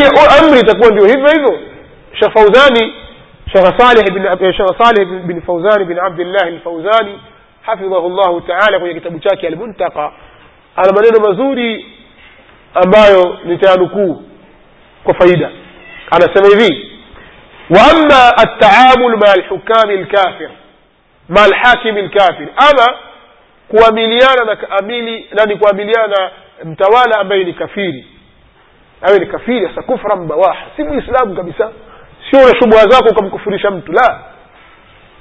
pia amri itakuwa ndio hivyo hivyo shekh fauzani shekh saleh bin shekh saleh bin- fauzani bin abdillah alfauzani hafidhahu llahu taala kwenye kitabu chake almuntaka ana maneno mazuri ambayo nitayanukuu kwa faida anasema hivi واما التعامل مع الحكام الكافر مع الحاكم الكافر اما kuamiliana na kaamili nani kuamiliana na mtawala ambaye ni kafiri awe ni kafiri hasa kufran bawaha si muislamu kabisa. Sio na shubha zako ukamkufurisha mtu la.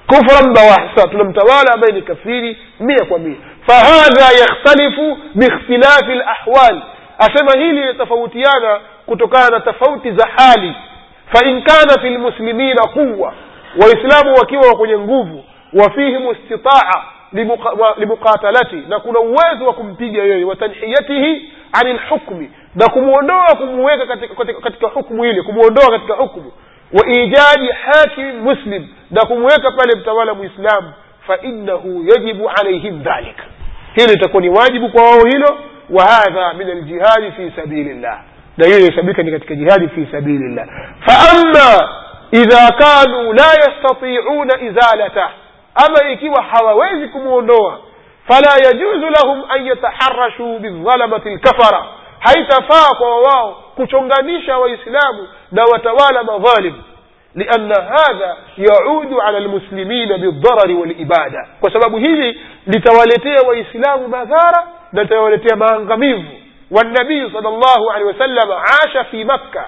Kufra bawaha tuna mtawala ambaye ni kafiri mia kwa mia. Fahadha yakhtalifu biikhtilafi lahwal asema hili linatofautiana kutokana na tofauti za hali. Fain kana fi lmuslimina quwa waislamu wakiwa kwenye nguvu wafihim istitaa limuqatalati na kuna uwezo wa kumpiga yeye watanhiyatihi ani lhukmi na kumwondoa kumuweka katika, katika, katika hukmu ile kumwondoa katika hukmu wa ijaji hakim muslim na kumweka pale mtawala mwislamu fainahu yajibu alaihim dhalika hilo itakuwa ni wajibu kwa wao hilo wa hadha min aljihadi fi sabili llah na hiyo inahesabika ni katika jihadi fi sabili llah faama idha kanu la yastatiuna izalatah ama ikiwa hawawezi kumwondoa fala yajuzu lahum an yataharashu bidhalamati lkafara haitafaa kwa wao kuchonganisha waislamu na watawala madhalim لأن هذا يعود على المسلمين بالضرر والإبادة وسبب litawaletea waislamu madhara na litawaletea maangamivu والنبي صلى الله عليه وسلم عاش في مكة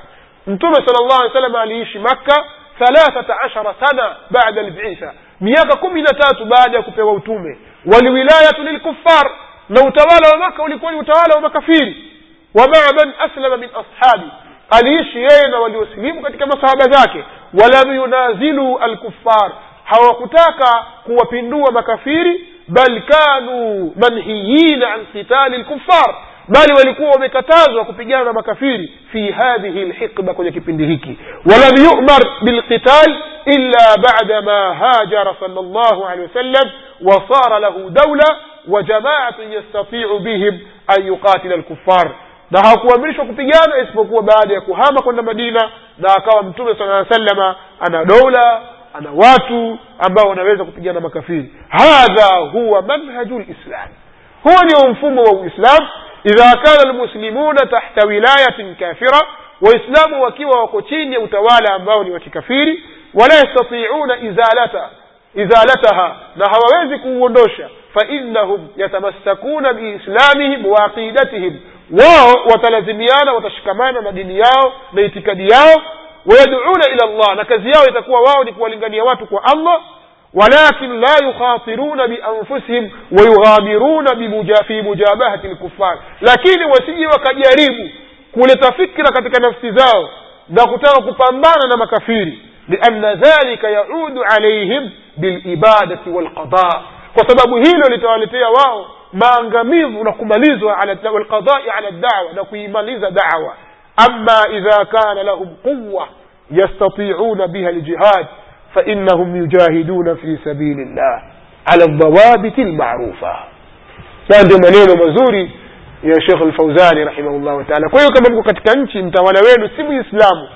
mtume صلى الله عليه وسلم aliishi makka ثلاثة عشر سنة بعد البعثة miaka kumi na tatu baada ya kupewa utume walwilayatu lilkuffar na utawala wa maka ulikuwa ni utawala wa makafiri ومع من أسلم من أصحابي قليش يين وليسلم كتك مصحاب ذاك. ولم ينازلوا الكفار. هو قتاك هو بندوا مكفير بل كانوا منهيين عن قتال الكفار. بل ولكوا مكتاز وكبجان مكفير في هذه الحقبة كنك بندهيك ولم يؤمر بالقتال إلا بعدما هاجر صلى الله عليه وسلم وصار له دولة وجماعة يستطيع بهم أن يقاتل الكفار. Na hakuamrishwa kupigana isipokuwa baada ya kuhama kwenda madina na akawa mtume sala salama ana doula ana watu ambao wanaweza kupigana makafiri. Hadha huwa manhaju lislam huo ndio mfumo wa uislam idha kana lmuslimuna tahta wilayatin kafira waislamu wakiwa wako chini ya utawala ambao ni wa kikafiri wala yastatiuna izalata izalataha na hawawezi kuuondosha. Yatamassakuna biislamihim wa aqidatihim wao watalazimiana watashikamana na dini yao na itikadi yao wayaduuna ila llah na kazi yao itakuwa wao ni kuwalingania watu kwa allah walakin la yukhatiruna bianfusihim wayughamiruna bimuja, fi mujabahati lkufar lakini wasije wakajaribu kuleta fikra katika nafsi zao na kutaka kupambana na makafiri lianna dhalika yaudu alaihim bilibadati walqada kwa sababu hilo litawaletea wao maangamivu na kumalizwa ala walqadai ala dawa na kuimaliza dawa ama idha kana lahum quwa yastatiuna biha ljihad فإنهم يجاهدون في سبيل الله على الضوابط المعروفة ndio maneno mazuri ya shekh lfauzani rahimahullahu taala kwa hiyo kama mko katika nchi mtawala wenu si muislamu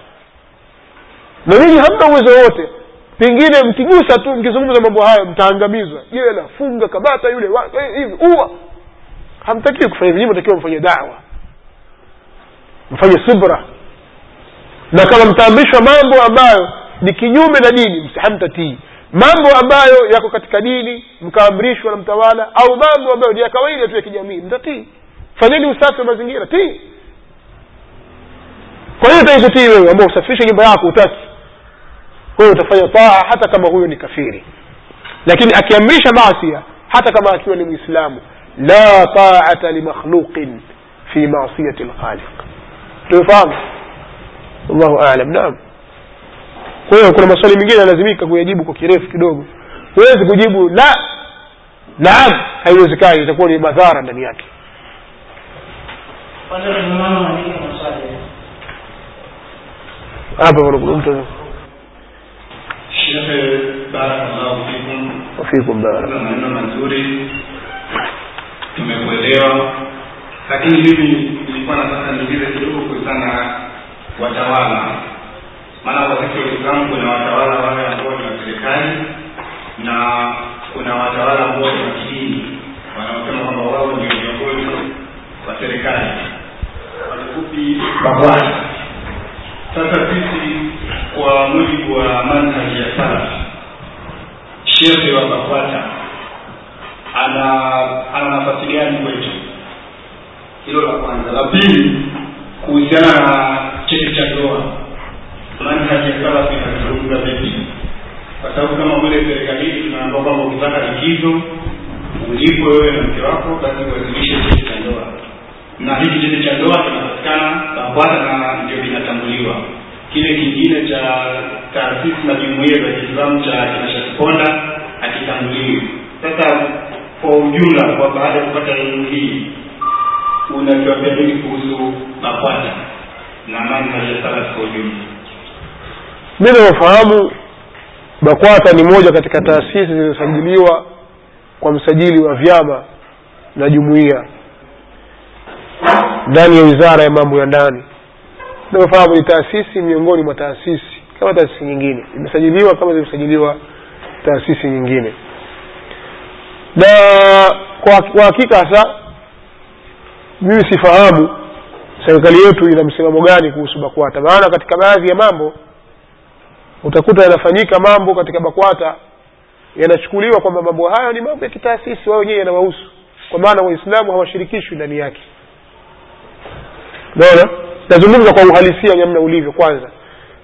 na ninyi hamna uwezo wote pengine mkigusa tu mkizungumza mambo hayo mtaangamizwa. Jela funga kabata yule eh, hivi uwa hamtakiwi kufanya hivi mtakiwa mfanye dawa. Mfanye subra. Na kama mtaamrishwa mambo ambayo ni kinyume na dini hamtatii. Mambo ambayo yako katika dini mkaamrishwa na mtawala au mambo ambayo ni ya kawaida tu ya kijamii mtatii. Fanyeni usafi wa mazingira tii. Kwa hiyo utaikutii wewe ambao usafishe nyumba yako utaki kwa hiyo utafanya taa hata kama huyo ni kafiri. Lakini akiamrisha maasia hata kama akiwa ni mwislamu la taata limakhluqin fi masiyati lkhaliq tumefahamu? Allahu alam naam. Kwa hiyo kuna maswali mengine yanalazimika kuyajibu kwa kirefu kidogo. Huwezi kujibu la naam haiwezekani itakuwa ni madhara ndani yake. Hapa mtu Shehe, barakallahu fikum, barakallahu maneno mazuri, tumekuelewa, lakini mimi nilikuwa nataka niulize kidogo kuhusiana na watawala. Maana kwa sisi waislamu kuna watawala wale ambao ni wa serikali na kuna watawala ambao ni wa wanaosema kwamba wao ndio viongozi wa serikali. Wakifupi mabwana sasa sisi kwa mujibu wa manhaji ya salaf shehe wa bakwata ana ana nafasi gani kwetu? Hilo la kwanza. La pili kuhusiana na cheti cha ndoa. Manhaji ya salaf inazungumza vipi? Kwa sababu kama vile serikalini tunaambia kwamba ukitaka likizo ulipwe wewe na mke wako basi uwasilishe cheti cha ndoa. Na hiki cheti cha ndoa kinapatikana bakwata na ndio kinatambuliwa kile kingine cha taasisi na jumuia za kiislamu cha kinashakiponda hakitambuliwi. Sasa kwa ujumla kwa baada ya kupata elimu hii unakiwambia nini kuhusu bakwata na salaf kwa ujumla. Mi naofahamu bakwata ni moja katika taasisi zilizosajiliwa kwa msajili wa vyama na jumuiya ndani ya wizara ya mambo ya ndani naofahamu ni taasisi miongoni mwa taasisi kama taasisi nyingine. Imesajiliwa kama zimesajiliwa taasisi nyingine. Na kwa hakika hasa mimi sifahamu serikali yetu ina msimamo gani kuhusu bakwata. Maana katika baadhi ya mambo utakuta yanafanyika mambo katika bakwata yanachukuliwa kwamba mambo hayo ni mambo ya kitaasisi wao wenyewe yanawahusu. Kwa maana waislamu hawashirikishwi ndani yake. Naona nazungumza kwa uhalisia namna ulivyo kwanza.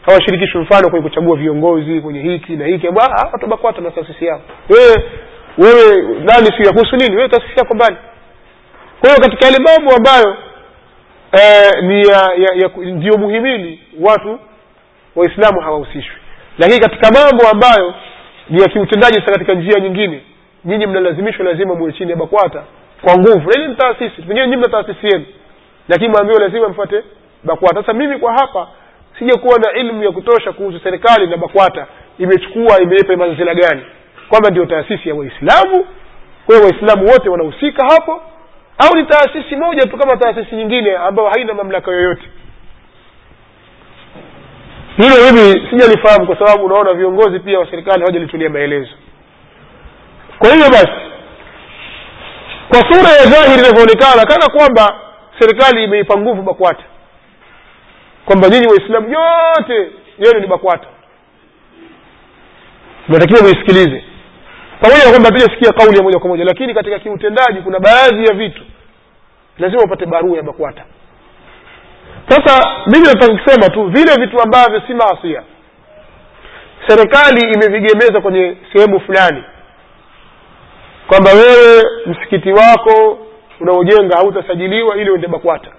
Hawashirikishwi mfano kwenye kuchagua viongozi kwenye hiki na hiki watu bakwata na taasisi yao. Wewe wewe nani si yakuhusu nini? Wewe taasisi yako mbali. Kwa hiyo katika yale mambo ambayo eh, ni ya, ya, ya, ndio muhimili watu waislamu hawahusishwi. Lakini katika mambo ambayo ni ya kiutendaji sasa katika njia nyingine nyinyi mnalazimishwa lazima muwe chini ya bakwata kwa nguvu. Ile ni taasisi pengine nyinyi mna taasisi yenu lakini mwambiwa lazima mfuate bakwata. Sasa mimi kwa hapa sijakuwa na ilmu ya kutosha kuhusu serikali na bakwata imechukua imeipa mazingira gani? Kwamba ndio taasisi ya waislamu kwa hiyo waislamu wote wanahusika hapo au ni taasisi moja tu kama taasisi nyingine ambayo haina mamlaka yoyote? Hilo mimi sijalifahamu kwa sababu unaona viongozi pia wa serikali hawajalitulia maelezo. Kwa hivyo basi kwa sura ya dhahiri inavyoonekana kana kwamba serikali imeipa nguvu bakwata kwamba nyinyi waislamu yote yenu ni bakwata natakiwa muisikilize. Pamoja na kwamba hatujasikia kauli ya moja kwa moja lakini katika kiutendaji kuna baadhi ya vitu. Lazima upate barua ya bakwata sasa mimi nataka kusema tu vile vitu ambavyo si maasia serikali imevigemeza kwenye sehemu fulani. Kwamba wewe msikiti wako unaojenga hautasajiliwa ili uende bakwata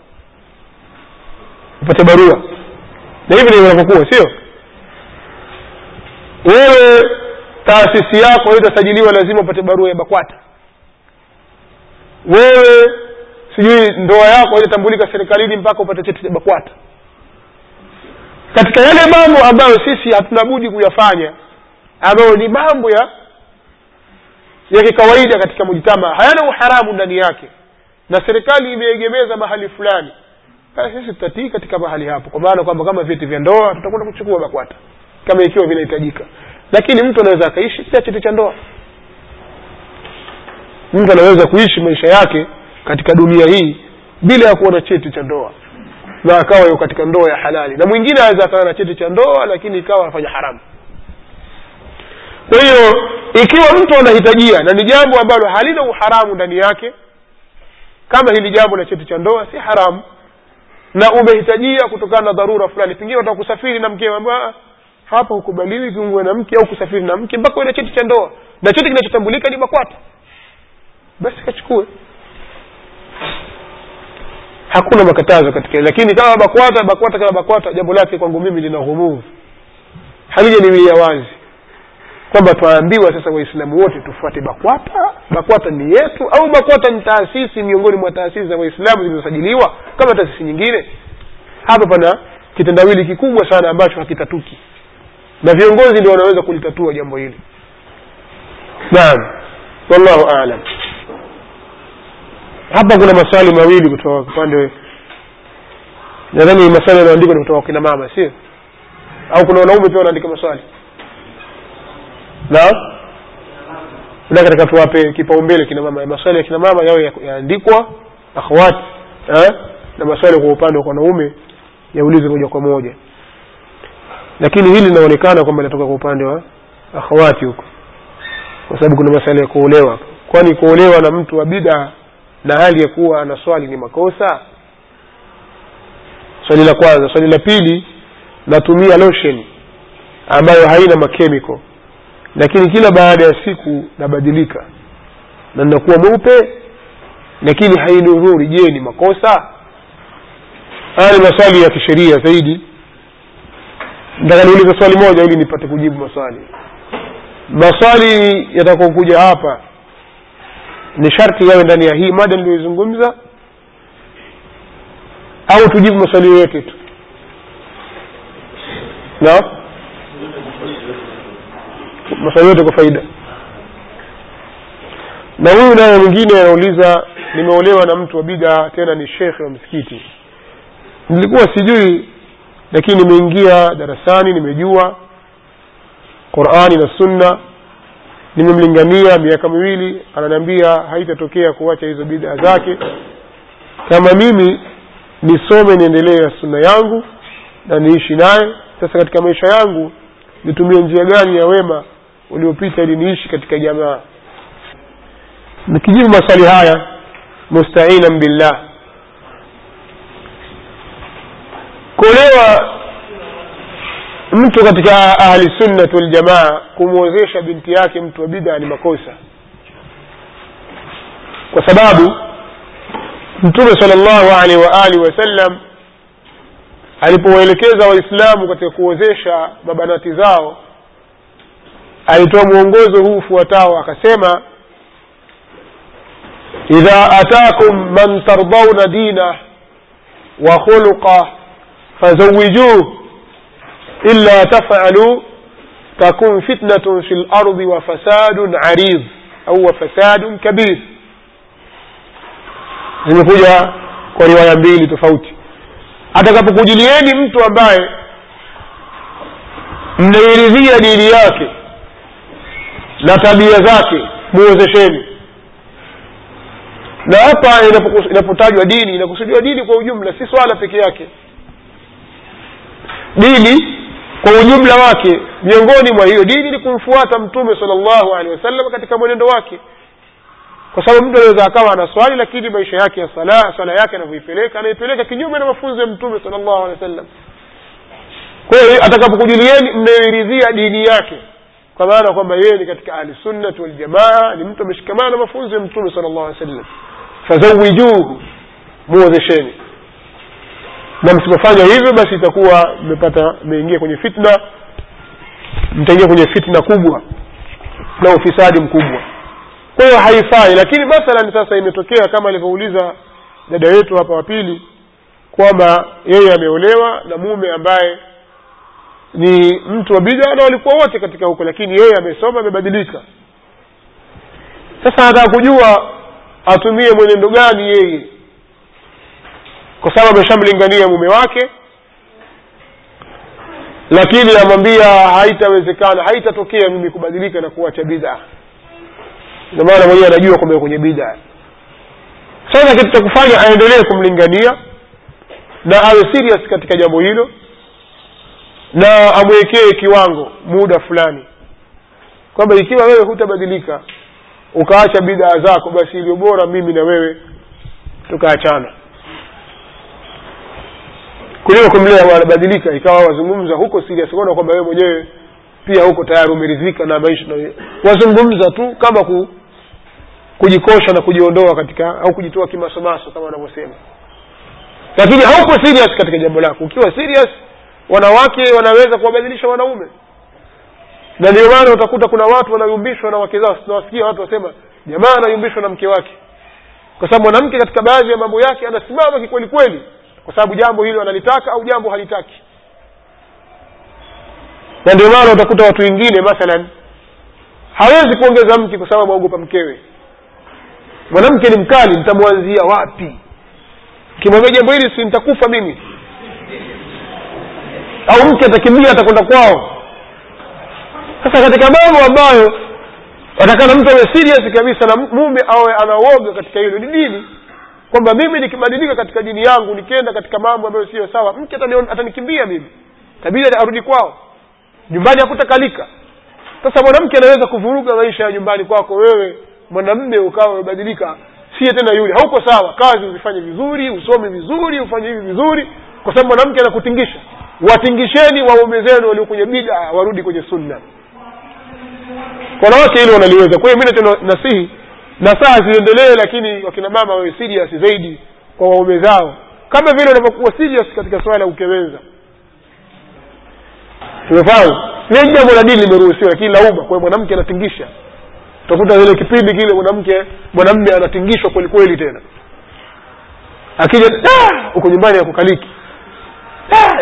upate barua. Na hivi ndivyo inavyokuwa sio? Wewe taasisi yako itasajiliwa lazima upate barua ya bakwata. Wewe sijui ndoa yako itatambulika serikalini mpaka upate cheti cha bakwata. Katika yale mambo ambayo sisi hatuna budi kuyafanya ambayo ni mambo ya ya kikawaida katika mujtama hayana uharamu ndani yake. Na serikali imeegemeza mahali fulani sisi tutatii katika mahali hapo kwa maana kwamba kama vyeti vya ndoa tutakwenda kuchukua bakwata kama ikiwa vinahitajika. Lakini mtu anaweza akaishi bila cheti cha ndoa. Mtu anaweza kuishi maisha yake katika dunia hii bila ya kuwa na cheti cha ndoa na akawa yo katika ndoa ya halali. Na mwingine anaweza akawa na cheti cha ndoa lakini ikawa anafanya haramu. Kwa hiyo ikiwa mtu anahitajia na ni jambo ambalo halina uharamu ndani yake kama hili jambo la cheti cha ndoa si haramu na umehitajia kutokana na dharura fulani. Pengine unataka kusafiri na mke hapa hukubaliwi kiungwe na mke au kusafiri na mke mpaka uwe cheti cha ndoa. Na cheti kinachotambulika ni bakwata basi kachukue hakuna makatazo katika lakini kama bakwata bakwata kama bakwata jambo lake kwangu mimi lina ghumuvu halijaniwilia wazi kwamba twaambiwa sasa waislamu wote tufuate bakwata bakwata ni yetu au bakwata ni taasisi miongoni mwa taasisi za waislamu zilizosajiliwa kama taasisi nyingine. Hapa pana kitendawili kikubwa sana ambacho hakitatuki. Na viongozi ndio wanaweza kulitatua jambo hili. Naam. Wallahu alam. Hapa kuna maswali mawili kutoka upande nadhani maswali yanaandikwa ni kutoka kina mama sio? Au kuna wanaume pia wanaandika maswali na? Na katika tuwape kipaumbele kina mama. Maswali ya kina mama yao ya- yaandikwa akhwati eh? na maswali kwa upande wa wanaume yaulizwe moja kwa moja. Lakini hili linaonekana kwamba linatoka kwa upande wa akhawati huko. Kwa sababu kuna masala ya kuolewa. Kwani kuolewa na mtu wa bida na hali ya kuwa ana swali ni makosa? Swali la kwanza. Swali la pili natumia lotion ambayo haina makemiko lakini kila baada ya siku nabadilika. Na ninakuwa mweupe lakini hainudhuri je ni makosa? Haya ni maswali ya kisheria zaidi. Nataka niulize swali moja ili nipate kujibu maswali. Maswali yatakokuja hapa ni sharti yawe ndani ya hii mada niliyoizungumza au tujibu maswali yoyote tu? Na maswali yote kwa faida. Na huyu naye mwingine anauliza nimeolewa na mtu wa bida tena ni shekhe wa msikiti. Nilikuwa sijui lakini nimeingia darasani nimejua qurani na sunna. Nimemlingania miaka miwili ananiambia haitatokea kuacha hizo bidaa zake. Kama mimi nisome niendelee na sunna yangu na niishi naye. Sasa katika maisha yangu nitumie njia gani ya wema uliopita ili niishi katika jamaa. Nikijibu maswali haya mustainan billah. Kuolewa mtu katika ahli sunnat waljamaa kumwozesha binti yake mtu wa bidha ni makosa. Kwa sababu mtume sal llahu alaihi waalihi wasallam alipowaelekeza waislamu katika kuozesha mabanati zao alitoa mwongozo huu ufuatao akasema idha atakum man tardauna dinah wa khuluqah fazawijuh illa tafalu takun fitnatun fi lardi wa fasadun arid au wa fasadun kabir. Zimekuja kwa riwaya mbili tofauti. Atakapokujilieni mtu ambaye mnairidhia dini yake na tabia zake muwezesheni na hapa inapotajwa dini inakusudiwa dini kwa ujumla si swala peke yake. Dini kwa ujumla wake miongoni mwa hiyo dini ni kumfuata mtume sala llahu alehi wasallam katika mwenendo wake. Kwa sababu mtu anaweza akawa ana swali lakini maisha yake ya sala swala yake anavyoipeleka anaipeleka kinyume na mafunzo ya mtume sala llahu alehi wasallam. Kwa hiyo atakapokujulieni mnayoiridhia dini yake kwa maana kwamba yeye ni katika ahli sunnati waljamaa ni mtu ameshikamana na mafunzo ya mtume sala llahu alehi wasallam. Fazawijuhu muwezesheni na msipofanya hivyo basi itakuwa mmepata mmeingia kwenye fitna mtaingia kwenye fitna kubwa na ufisadi mkubwa. Kwa hiyo haifai lakini mathalan sasa imetokea kama alivyouliza dada yetu hapa wa pili kwamba yeye ameolewa na mume ambaye ni mtu wa bida na walikuwa wote katika huko lakini yeye amesoma amebadilika. Sasa anataka kujua atumie mwenendo gani yeye? Kwa sababu ameshamlingania mume wake lakini amwambia haitawezekana haitatokea mimi kubadilika na kuacha bidhaa ndio maana mwenyewe anajua kwamba kwenye bidhaa sasa kitu cha kufanya aendelee kumlingania na awe serious katika jambo hilo na amwekee kiwango muda fulani. Kwamba ikiwa wewe hutabadilika ukaacha bidhaa zako basi iliyo bora mimi na wewe tukaachana kuliko kumlea wanabadilika ikawa wazungumza huko serious kwamba wewe mwenyewe pia huko tayari umeridhika na maisha na wazungumza tu kama ku, kujikosha na kujiondoa katika au kujitoa kimasomaso kama wanavyosema. Lakini hauko serious katika jambo lako. Ukiwa serious wanawake wanaweza kuwabadilisha wanaume. Na ndio maana utakuta kuna watu wanayumbishwa na wake zao. Tunawasikia watu wasema jamaa anayumbishwa na mke wake. Kwa sababu mwanamke katika baadhi ya mambo yake anasimama kikweli kweli kwa sababu jambo hilo analitaka au jambo halitaki. Na ndio maana utakuta watu wengine mathalan hawezi kuongeza mke kwa sababu aogopa mkewe. Mwanamke ni mkali nitamwanzia wapi? Kimwambia jambo hili si nitakufa mimi au mke atakimbia atakwenda kwao. Sasa katika mambo ambayo atakana mtu awe serious kabisa na mume awe anaoga katika hilo ni dini kwamba mimi nikibadilika katika dini yangu nikienda katika mambo ambayo sio sawa mke atanikimbia mimi. Tabidi arudi kwao. Nyumbani hakutakalika. Sasa mwanamke anaweza kuvuruga maisha ya nyumbani kwako wewe mwanamme ukawa umebadilika. Siye tena yule. Hauko sawa. Kazi uzifanye vizuri usome vizuri ufanye hivi vizuri kwa sababu mwanamke anakutingisha watingisheni waume zenu walio kwenye bida warudi kwenye sunna. Wanawake hilo wanaliweza. Kwa hiyo mi nacho nasihi nasaha ziendelee lakini wakina mama wawe serious zaidi kwa waume zao. Kama vile wanavyokuwa serious katika swala la ukewenza tumefahamu ni jambo la dini limeruhusiwa lakini lauma. Kwa mwanamke anatingisha. Utakuta ile kipindi kile mwanamke mwanamme anatingishwa kweli kweli tena. Akija "Ah, huko nyumbani ya kukaliki "Ah,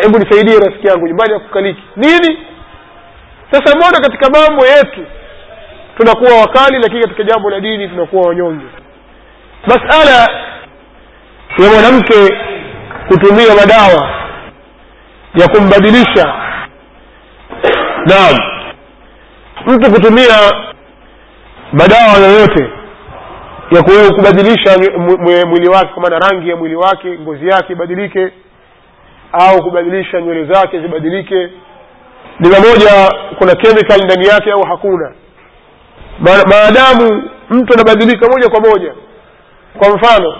hebu nisaidie rafiki yangu nyumbani akukaliki. Nini? Sasa mbona katika mambo yetu tunakuwa wakali lakini katika jambo la dini tunakuwa wanyonge? Masala ya mwanamke kutumia madawa ya kumbadilisha. Naam. Mtu kutumia madawa yoyote ya kubadilisha mwi- mwi- mwili wake kwa maana rangi ya mwili wake ngozi yake ibadilike au kubadilisha nywele zake zibadilike. Ni pamoja kuna chemical ndani yake au hakuna. Maadamu mtu anabadilika moja kwa moja. Kwa mfano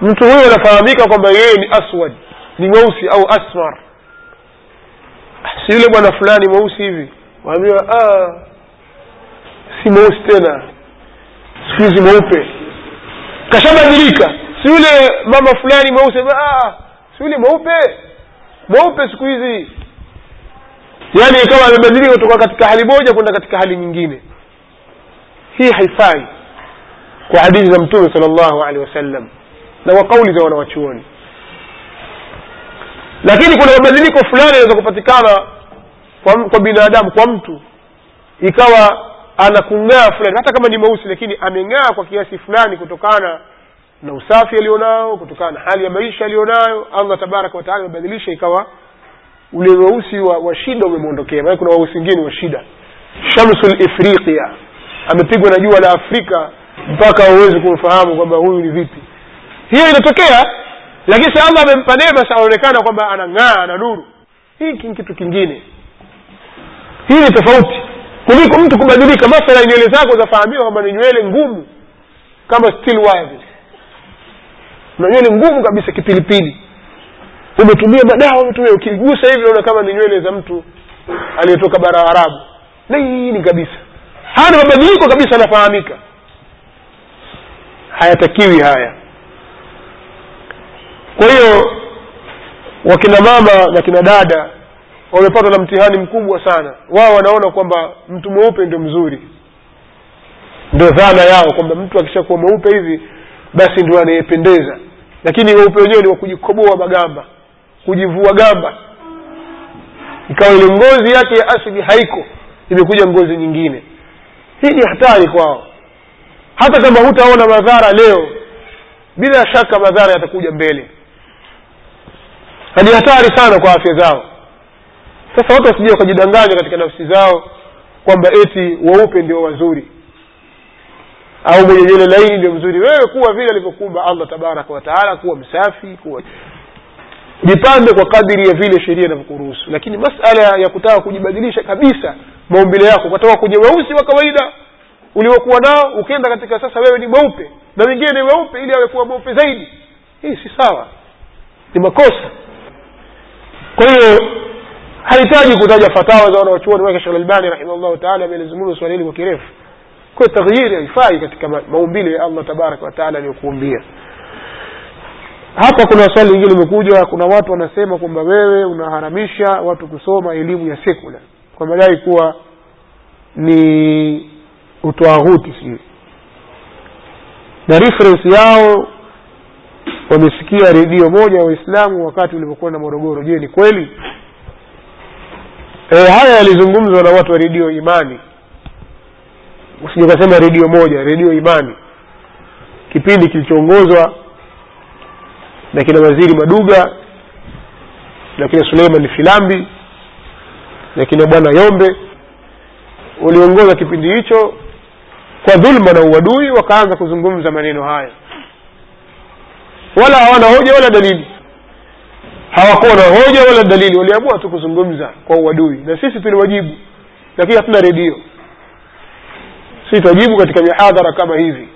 mtu huyo anafahamika kwamba yeye ni aswad ni mweusi au asmar. Si yule bwana fulani mweusi hivi. Waambiwa ah, si mweusi tena. Siku hizi mweupe. Kashabadilika si yule mama fulani mweusi ah, si mweupe. Mweupe siku hizi. Yaani ikawa amebadilika kutoka katika hali moja kwenda katika hali nyingine. Hii haifai kwa hadithi za mtume sal llahu alehi wasallam na kwa kauli za wanawachuoni. Lakini kuna mabadiliko fulani yanaweza kupatikana kwa, kwa binadamu kwa mtu. Ikawa anakung'aa fulani hata kama ni mweusi lakini ameng'aa kwa kiasi fulani kutokana na usafi alionao kutokana na hali ya maisha alionayo allah tabaraka wataala amebadilisha ikawa ule weusi wa, wa shida umemwondokea. Maana kuna weusi wengine wa shida. Shamsu lifriqia amepigwa na jua la afrika mpaka huwezi kumfahamu kwamba huyu ni vipi. Hiyo inatokea lakini sa allah amempa neema sa aonekana kwamba anang'aa ana nuru. Hiki kitu kingine. Hii ni tofauti. Kuliko mtu kubadilika masala nywele zako zafahamiwa kwamba ni nywele ngumu kama still wire na nywele ngumu kabisa kipilipili. Umetumia madawa umetumia ukigusa hivi naona kama ni nywele za mtu aliyetoka bara arabu. Laini kabisa. Haya ni mabadiliko kabisa anafahamika. Hayatakiwi haya. Kwa hiyo wakina mama na kina dada wamepatwa na mtihani mkubwa sana. Wao wanaona kwamba mtu mweupe ndio mzuri. Ndio dhana yao kwamba mtu akishakuwa mweupe hivi basi ndio anayependeza. Lakini weupe wenyewe ni wa kujikoboa magamba kujivua gamba. Ikawa ile ngozi yake ya asili haiko imekuja ngozi nyingine. Hii ni hatari kwao. Hata kama hutaona madhara leo bila shaka madhara yatakuja mbele. Ni hatari sana kwa afya zao. Sasa watu wasije wakajidanganya katika nafsi zao kwamba eti weupe ndio wazuri au mwenye nywele laini ndio mzuri. Wewe kuwa vile alivyokumba allah tabaraka wataala kuwa msafi kuwa jipambe kwa kadiri ya vile sheria inavyokuruhusu. Lakini masala ya kutaka kujibadilisha kabisa maumbile yako ukatoka kwenye weusi wa kawaida uliokuwa nao ukienda katika sasa wewe ni mweupe na wengine weupe ili awekuwa mweupe zaidi hii si sawa. Ni makosa. Kwa hiyo hahitaji kutaja fatawa za wanawachuoni wake shekh albani rahimahullahu taala amelizungumza swala hili kwa kirefu kwa taghyiri haifai katika maumbile ya allah tabaraka wataala aliyokuumbia. Hapa kuna swali lingine limekuja kuna watu wanasema kwamba wewe unaharamisha watu kusoma elimu ya sekula kwa madai kuwa ni utoahuti sijui na reference yao wamesikia redio moja ya waislamu wakati ulivyokwenda morogoro. Je ni kweli? E, haya yalizungumzwa na watu wa redio imani usije redio moja redio imani. Kipindi kilichoongozwa na kina waziri maduga na kina suleiman filambi na kina bwana yombe waliongoza kipindi hicho kwa dhulma na uadui wakaanza kuzungumza maneno haya. Wala hawana hoja wala dalili. Hawakuwa na hoja wala dalili waliamua tu kuzungumza kwa uadui. Na sisi tuliwajibu lakini hatuna redio si twajibu katika mihadhara kama hivi.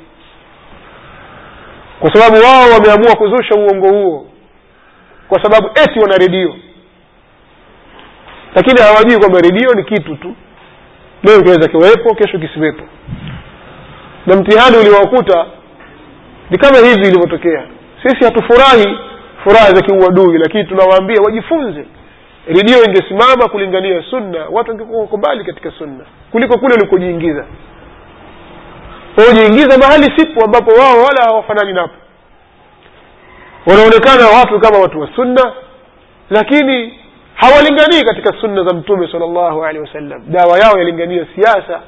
Kwa sababu wao wameamua kuzusha uongo huo. Kwa sababu eti wana redio. Lakini hawajui kwamba redio ni kitu tu. Leo kinaweza kiwepo kesho kisiwepo. Na mtihani uliowakuta ni kama hivi ilivyotokea. Sisi hatufurahi furaha za kiuadui lakini tunawaambia wajifunze. Redio ingesimama kulingania sunna watu wangekuwa wako mbali katika sunna kuliko kule ulikojiingiza wajiingiza mahali sipo ambapo wao wala hawafanani napo. Wanaonekana watu kama watu wa sunna lakini hawalinganii katika sunna za mtume sal llahu alehi wasallam. Dawa yao yalingania siasa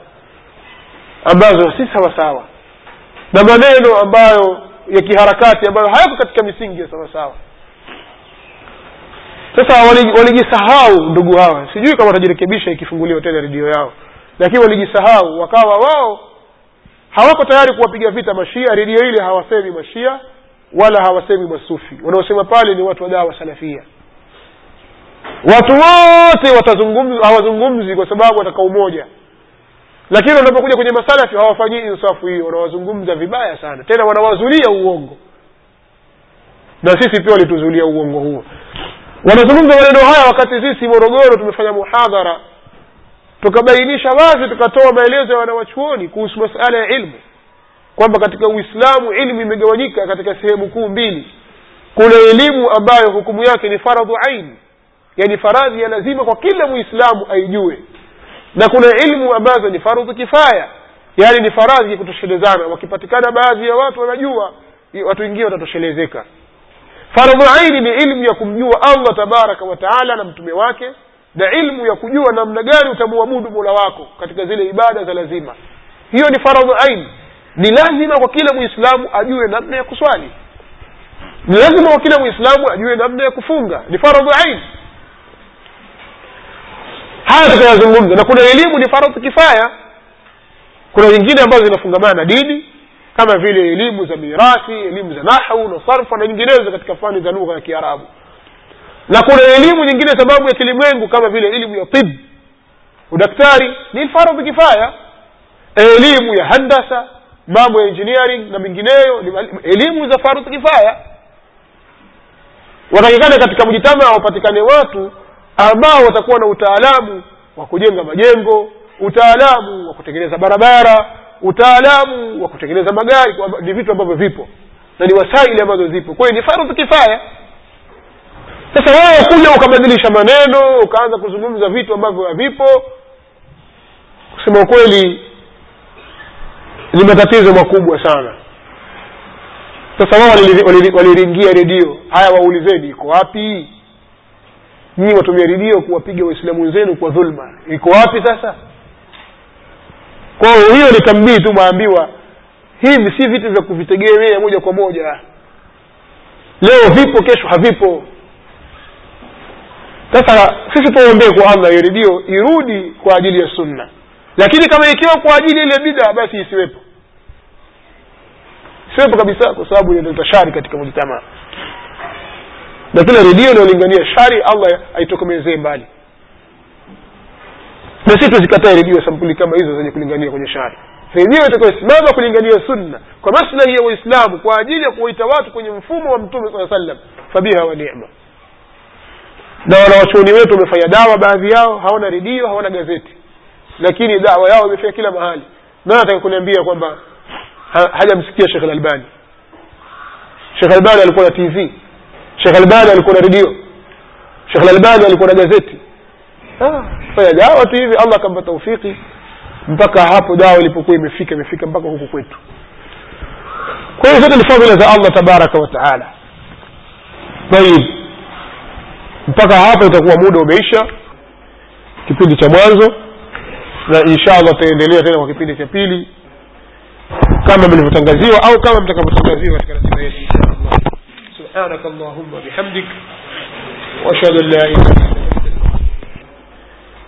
ambazo si sawasawa na maneno ambayo ya kiharakati ambayo hayako katika misingi ya sawasawa sasa walijisahau ndugu hawa. Sijui kama watajirekebisha ikifunguliwa tena redio yao. Lakini walijisahau wakawa wao hawako tayari kuwapiga vita mashia redio ile hawasemi mashia wala hawasemi masufi. Wanaosema pale ni watu wa dawa salafia. Watu wote hawazungumzi kwa sababu wataka umoja. Lakini wanapokuja kwenye masalafi hawafanyii insafu hiyo wanawazungumza vibaya sana. Tena wanawazulia uongo. Na sisi pia walituzulia uongo huo. Wanazungumza maneno haya wakati sisi morogoro tumefanya muhadhara tukabainisha wazi tukatoa maelezo ya wanawachuoni kuhusu masala ya ilmu kwamba katika uislamu ilmu imegawanyika katika sehemu kuu mbili. Kuna elimu ambayo hukumu yake ni faradhu aini yani faradhi ya lazima kwa kila muislamu aijue. Na kuna ilmu ambazo ni fardhu kifaya yaani ni faradhi ya kutoshelezana. Wakipatikana baadhi ya watu wanajua watu wengine watatoshelezeka. Fardhu aini ni ilmu ya kumjua allah tabaraka wataala na mtume wake na ilmu ya kujua namna gani utamwabudu mola wako katika zile ibada za lazima. Hiyo ni faradhu ain. Ni lazima kwa kila mwislamu ajue namna ya kuswali. Ni lazima kwa kila mwislamu ajue namna ya kufunga. Ni faradhu ain. Haya tutayazungumza na kuna elimu ni faradhu kifaya. Kuna nyingine ambazo zinafungamana na dini kama vile elimu za mirathi elimu za nahau na sarfa na nyinginezo katika fani za lugha ya kiarabu na kuna elimu nyingine sababu ya kilimwengu kama vile elimu ya tib udaktari ni faradhu kifaya elimu ya handasa mambo ya engineering na mengineyo elimu za faradhu kifaya watakikana katika mjitama wapatikane watu ambao watakuwa na utaalamu wa kujenga majengo utaalamu wa kutengeneza barabara utaalamu wa kutengeneza magari ni vitu ambavyo vipo. Na ni wasaili ambazo zipo. Kwa hiyo ni fardhu kifaya sasa wewe kuja ukabadilisha maneno ukaanza kuzungumza vitu ambavyo havipo. Kusema ukweli ni matatizo makubwa sana. Sasa wao waliringia redio. Haya waulizeni iko wapi? Nyii watumia redio kuwapiga waislamu wenzenu kwa dhulma. Iko wapi sasa? Kwao hiyo ni tambii tu maambiwa hivi si vitu vya kuvitegemea moja kwa moja. Leo vipo kesho havipo sasa sisi tuombee kwa allah hiyo redio irudi kwa ajili ya sunna. Lakini kama ikiwa kwa ajili ile bida basi isiwepo. Isiwepo kabisa kwa sababu inaleta shari katika mujtamaa na kila redio inayolingania shari allah aitokomezee mbali. Na si tuzikatae redio sampuli kama hizo zenye kulingania kwenye shari. Redio itakayosimama kulingania sunna kwa maslahi ya waislamu kwa ajili ya kuwaita watu kwenye mfumo wa mtume saa sallam fabiha wa nema na wanawachuoni wetu wamefanya dawa baadhi yao hawana redio hawana gazeti. Lakini dawa yao imefika kila mahali. Na nataka kuniambia kwamba ha, hajamsikia shekh albani shekh albani alikuwa na tv shekh albani alikuwa na redio. Shekh albani alikuwa na gazeti. Fanya dawa tu hivi allah akampa taufiki mpaka hapo dawa ilipokuwa imefika imefika mpaka huku kwetu. Kwa hiyo zote ni fadhila za allah tabaraka wataala tayib mpaka hapo itakuwa muda umeisha kipindi cha mwanzo na insha allah tutaendelea tena kwa kipindi cha pili kama mlivyotangaziwa au kama mtakavyotangaziwa katika ratiba yetu insha allah subhanaka allahumma bihamdik واشهد ان لا اله الا